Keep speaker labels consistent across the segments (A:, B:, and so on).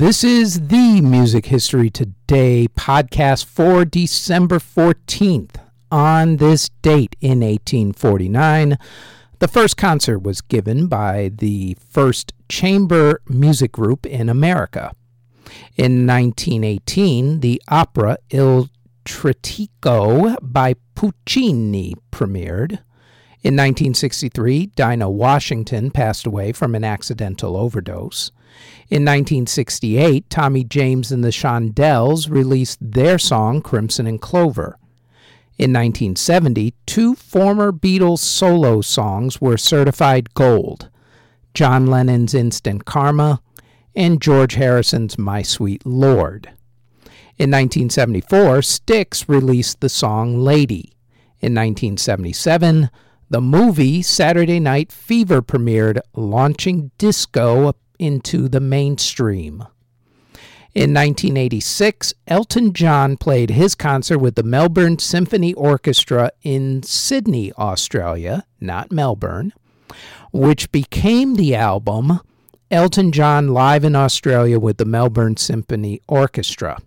A: This is the Music History Today podcast for December 14th. On this date in 1849, the first concert was given by the first chamber music group in America. In 1918, the opera Il Trittico by Puccini premiered. In 1963, Dinah Washington passed away from an accidental overdose. In 1968, Tommy James and the Shondells released their song Crimson and Clover. In 1970, two former Beatles solo songs were certified gold John Lennon's Instant Karma and George Harrison's My Sweet Lord. In 1974, Styx released the song Lady. In 1977, the movie Saturday Night Fever premiered, launching disco into the mainstream. In 1986, Elton John played his concert with the Melbourne Symphony Orchestra in Sydney, Australia, not Melbourne, which became the album Elton John Live in Australia with the Melbourne Symphony Orchestra.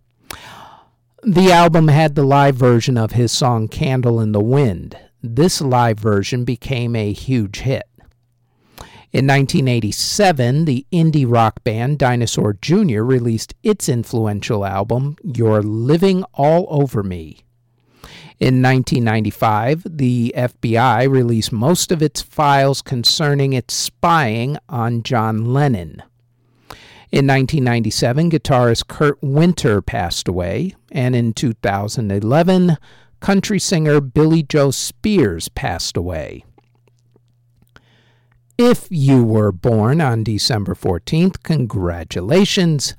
A: The album had the live version of his song Candle in the Wind. This live version became a huge hit. In 1987, the indie rock band Dinosaur Jr. released its influential album, You're Living All Over Me. In 1995, the FBI released most of its files concerning its spying on John Lennon. In 1997, guitarist Kurt Winter passed away, and in 2011, country singer Billie Jo Spears passed away. If you were born on December 14th, congratulations.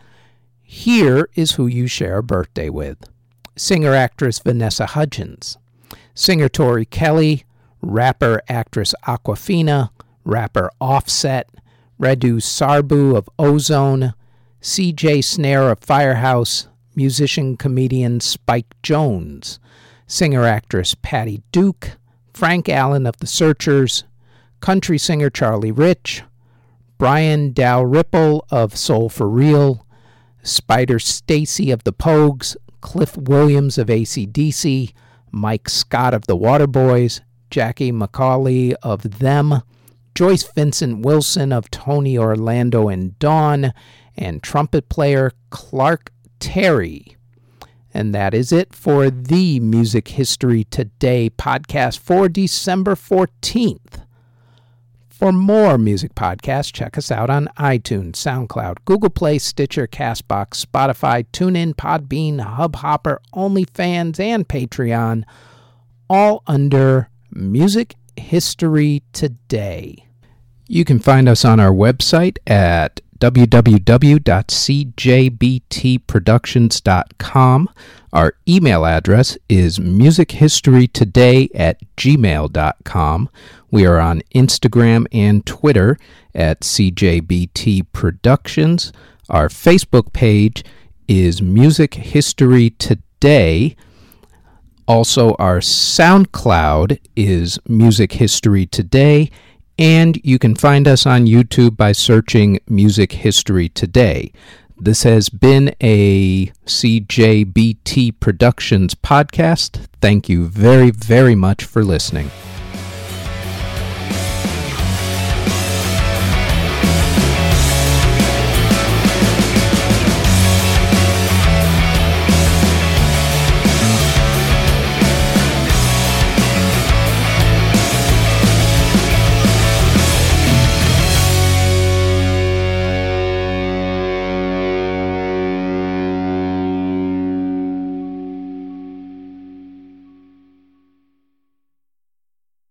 A: Here is who you share a birthday with. Singer actress Vanessa Hudgens, singer Tori Kelly, rapper actress Awkwafina, rapper Offset, Radu Sarbu of Ozone, CJ Snare of Firehouse, musician comedian Spike Jones, singer actress Patty Duke, Frank Allen of The Searchers, country singer Charlie Rich, Brian Dalrymple of Soul for Real, Spider Stacy of the Pogues, Cliff Williams of ACDC, Mike Scott of the Waterboys, Jackie McAuley of Them, Joyce Vincent Wilson of Tony Orlando and Dawn, and trumpet player Clark Terry. And that is it for the Music History Today podcast for December 14th. For more music podcasts, check us out on iTunes, SoundCloud, Google Play, Stitcher, Castbox, Spotify, TuneIn, Podbean, Hubhopper, OnlyFans, and Patreon, all under Music History Today. You can find us on our website at www.cjbtproductions.com. Our email address is musichistorytoday at gmail.com. We are on Instagram and Twitter at CJBT Productions. Our Facebook page is Music History Today. Also, our SoundCloud is Music History Today, and you can find us on YouTube by searching Music History Today. This has been a CJBT Productions podcast. Thank you very, very much for listening.